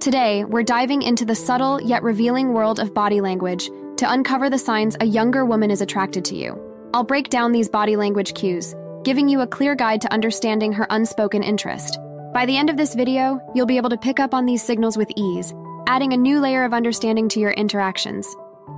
Today, we're diving into the subtle yet revealing world of body language to uncover the signs a younger woman is attracted to you. I'll break down these body language cues, giving you a clear guide to understanding her unspoken interest. By the end of this video, you'll be able to pick up on these signals with ease, adding a new layer of understanding to your interactions.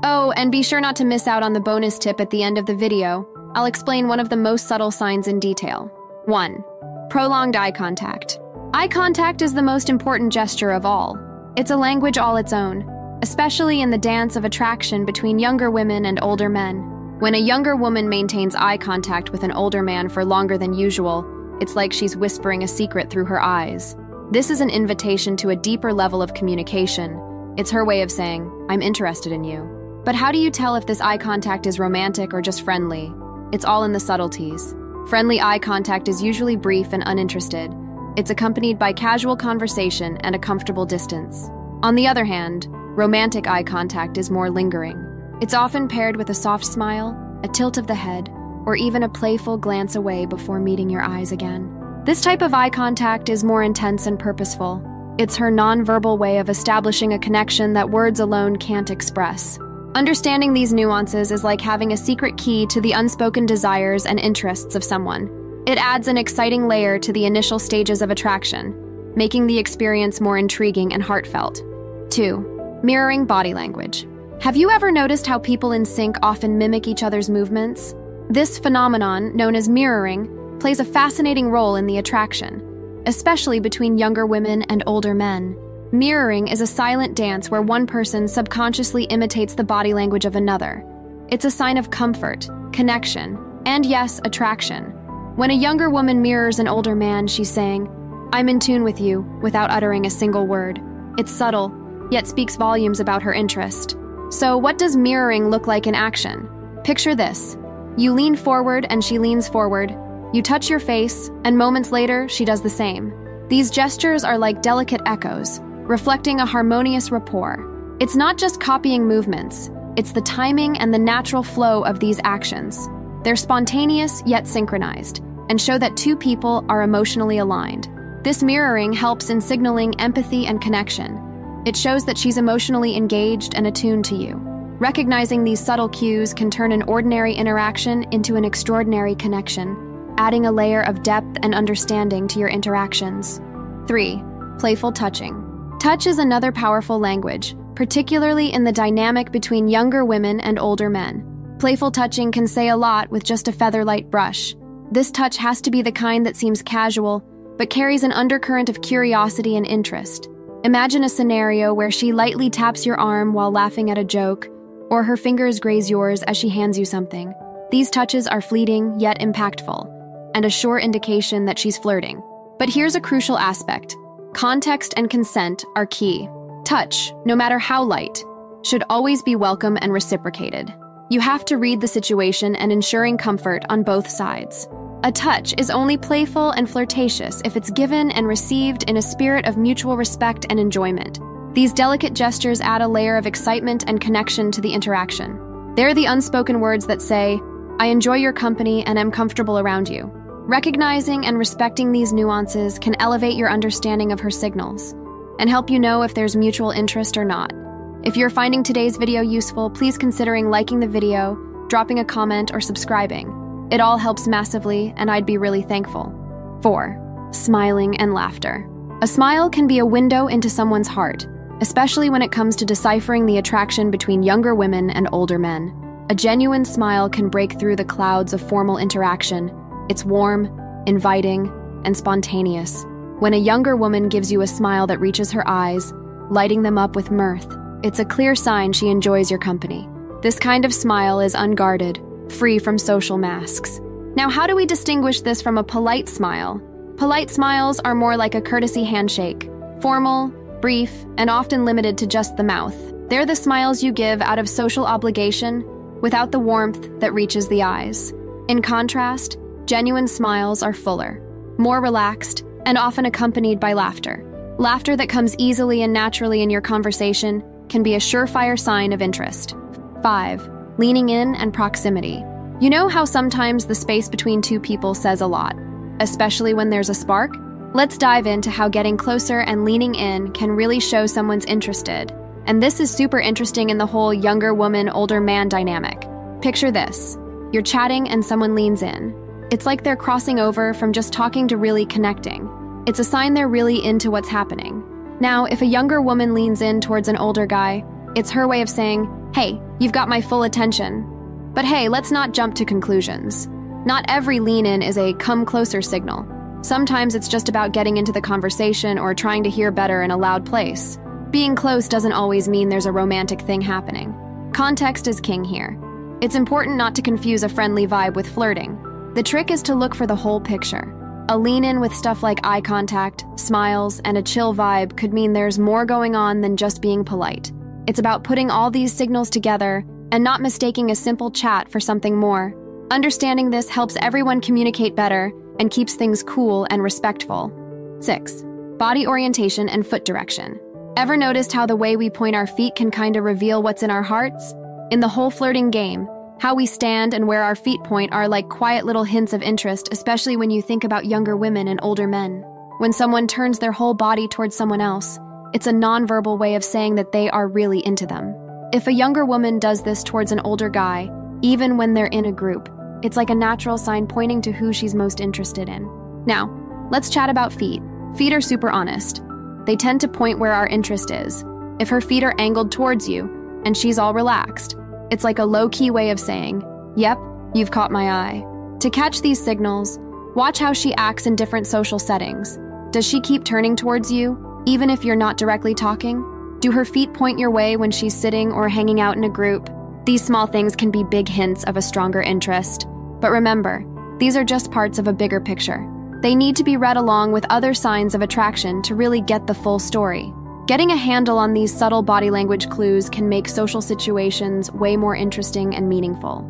Oh, and be sure not to miss out on the bonus tip at the end of the video. I'll explain one of the most subtle signs in detail. 1. Prolonged eye contact. Eye contact is the most important gesture of all. It's a language all its own, especially in the dance of attraction between younger women and older men. When a younger woman maintains eye contact with an older man for longer than usual, it's like she's whispering a secret through her eyes. This is an invitation to a deeper level of communication. It's her way of saying, I'm interested in you. But how do you tell if this eye contact is romantic or just friendly? It's all in the subtleties. Friendly eye contact is usually brief and uninterested, it's accompanied by casual conversation and a comfortable distance. On the other hand, romantic eye contact is more lingering. It's often paired with a soft smile, a tilt of the head, or even a playful glance away before meeting your eyes again. This type of eye contact is more intense and purposeful. It's her nonverbal way of establishing a connection that words alone can't express. Understanding these nuances is like having a secret key to the unspoken desires and interests of someone. It adds an exciting layer to the initial stages of attraction, making the experience more intriguing and heartfelt. 2. Mirroring body language. Have you ever noticed how people in sync often mimic each other's movements? This phenomenon, known as mirroring, plays a fascinating role in the attraction, especially between younger women and older men. Mirroring is a silent dance where one person subconsciously imitates the body language of another. It's a sign of comfort, connection, and yes, attraction. When a younger woman mirrors an older man, she's saying, I'm in tune with you, without uttering a single word. It's subtle, yet speaks volumes about her interest. So, what does mirroring look like in action? Picture this you lean forward, and she leans forward. You touch your face, and moments later, she does the same. These gestures are like delicate echoes, reflecting a harmonious rapport. It's not just copying movements, it's the timing and the natural flow of these actions. They're spontaneous yet synchronized and show that two people are emotionally aligned. This mirroring helps in signaling empathy and connection. It shows that she's emotionally engaged and attuned to you. Recognizing these subtle cues can turn an ordinary interaction into an extraordinary connection, adding a layer of depth and understanding to your interactions. 3. Playful touching. Touch is another powerful language, particularly in the dynamic between younger women and older men. Playful touching can say a lot with just a featherlight brush. This touch has to be the kind that seems casual, but carries an undercurrent of curiosity and interest. Imagine a scenario where she lightly taps your arm while laughing at a joke, or her fingers graze yours as she hands you something. These touches are fleeting yet impactful, and a sure indication that she's flirting. But here's a crucial aspect context and consent are key. Touch, no matter how light, should always be welcome and reciprocated. You have to read the situation and ensuring comfort on both sides. A touch is only playful and flirtatious if it's given and received in a spirit of mutual respect and enjoyment. These delicate gestures add a layer of excitement and connection to the interaction. They're the unspoken words that say, I enjoy your company and am comfortable around you. Recognizing and respecting these nuances can elevate your understanding of her signals and help you know if there's mutual interest or not. If you're finding today's video useful, please considering liking the video, dropping a comment, or subscribing. It all helps massively, and I'd be really thankful. 4. Smiling and laughter. A smile can be a window into someone's heart, especially when it comes to deciphering the attraction between younger women and older men. A genuine smile can break through the clouds of formal interaction. It's warm, inviting, and spontaneous. When a younger woman gives you a smile that reaches her eyes, lighting them up with mirth, it's a clear sign she enjoys your company. This kind of smile is unguarded, free from social masks. Now, how do we distinguish this from a polite smile? Polite smiles are more like a courtesy handshake, formal, brief, and often limited to just the mouth. They're the smiles you give out of social obligation without the warmth that reaches the eyes. In contrast, genuine smiles are fuller, more relaxed, and often accompanied by laughter. Laughter that comes easily and naturally in your conversation can be a surefire sign of interest. 5. Leaning in and proximity. You know how sometimes the space between two people says a lot, especially when there's a spark? Let's dive into how getting closer and leaning in can really show someone's interested. And this is super interesting in the whole younger woman, older man dynamic. Picture this you're chatting and someone leans in. It's like they're crossing over from just talking to really connecting. It's a sign they're really into what's happening. Now, if a younger woman leans in towards an older guy, it's her way of saying, hey, you've got my full attention. But hey, let's not jump to conclusions. Not every lean in is a come closer signal. Sometimes it's just about getting into the conversation or trying to hear better in a loud place. Being close doesn't always mean there's a romantic thing happening. Context is king here. It's important not to confuse a friendly vibe with flirting. The trick is to look for the whole picture. A lean in with stuff like eye contact, smiles, and a chill vibe could mean there's more going on than just being polite. It's about putting all these signals together and not mistaking a simple chat for something more. Understanding this helps everyone communicate better and keeps things cool and respectful. 6. Body orientation and foot direction. Ever noticed how the way we point our feet can kind of reveal what's in our hearts? In the whole flirting game, how we stand and where our feet point are like quiet little hints of interest, especially when you think about younger women and older men. When someone turns their whole body towards someone else, it's a nonverbal way of saying that they are really into them. If a younger woman does this towards an older guy, even when they're in a group, it's like a natural sign pointing to who she's most interested in. Now, let's chat about feet. Feet are super honest. They tend to point where our interest is. If her feet are angled towards you and she's all relaxed, it's like a low key way of saying, Yep, you've caught my eye. To catch these signals, watch how she acts in different social settings. Does she keep turning towards you, even if you're not directly talking? Do her feet point your way when she's sitting or hanging out in a group? These small things can be big hints of a stronger interest. But remember, these are just parts of a bigger picture. They need to be read along with other signs of attraction to really get the full story. Getting a handle on these subtle body language clues can make social situations way more interesting and meaningful.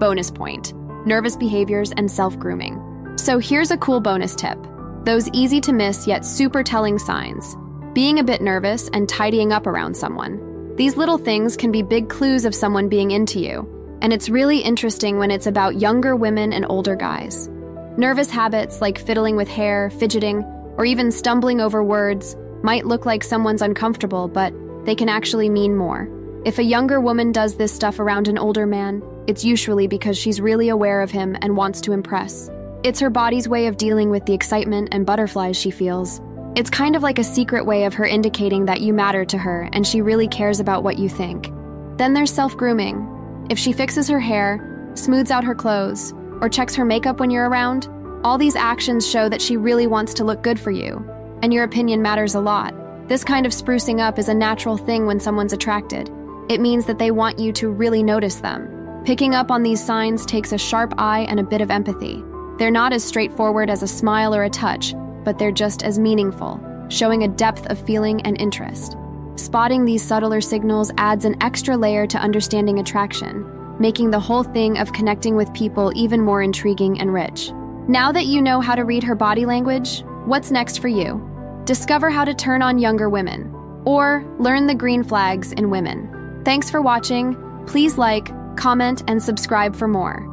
Bonus point nervous behaviors and self grooming. So here's a cool bonus tip those easy to miss yet super telling signs. Being a bit nervous and tidying up around someone. These little things can be big clues of someone being into you, and it's really interesting when it's about younger women and older guys. Nervous habits like fiddling with hair, fidgeting, or even stumbling over words might look like someone's uncomfortable, but they can actually mean more. If a younger woman does this stuff around an older man, it's usually because she's really aware of him and wants to impress. It's her body's way of dealing with the excitement and butterflies she feels. It's kind of like a secret way of her indicating that you matter to her and she really cares about what you think. Then there's self grooming. If she fixes her hair, smooths out her clothes, or checks her makeup when you're around, all these actions show that she really wants to look good for you, and your opinion matters a lot. This kind of sprucing up is a natural thing when someone's attracted. It means that they want you to really notice them. Picking up on these signs takes a sharp eye and a bit of empathy. They're not as straightforward as a smile or a touch, but they're just as meaningful, showing a depth of feeling and interest. Spotting these subtler signals adds an extra layer to understanding attraction, making the whole thing of connecting with people even more intriguing and rich. Now that you know how to read her body language, what's next for you? Discover how to turn on younger women, or learn the green flags in women. Thanks for watching. Please like, comment, and subscribe for more.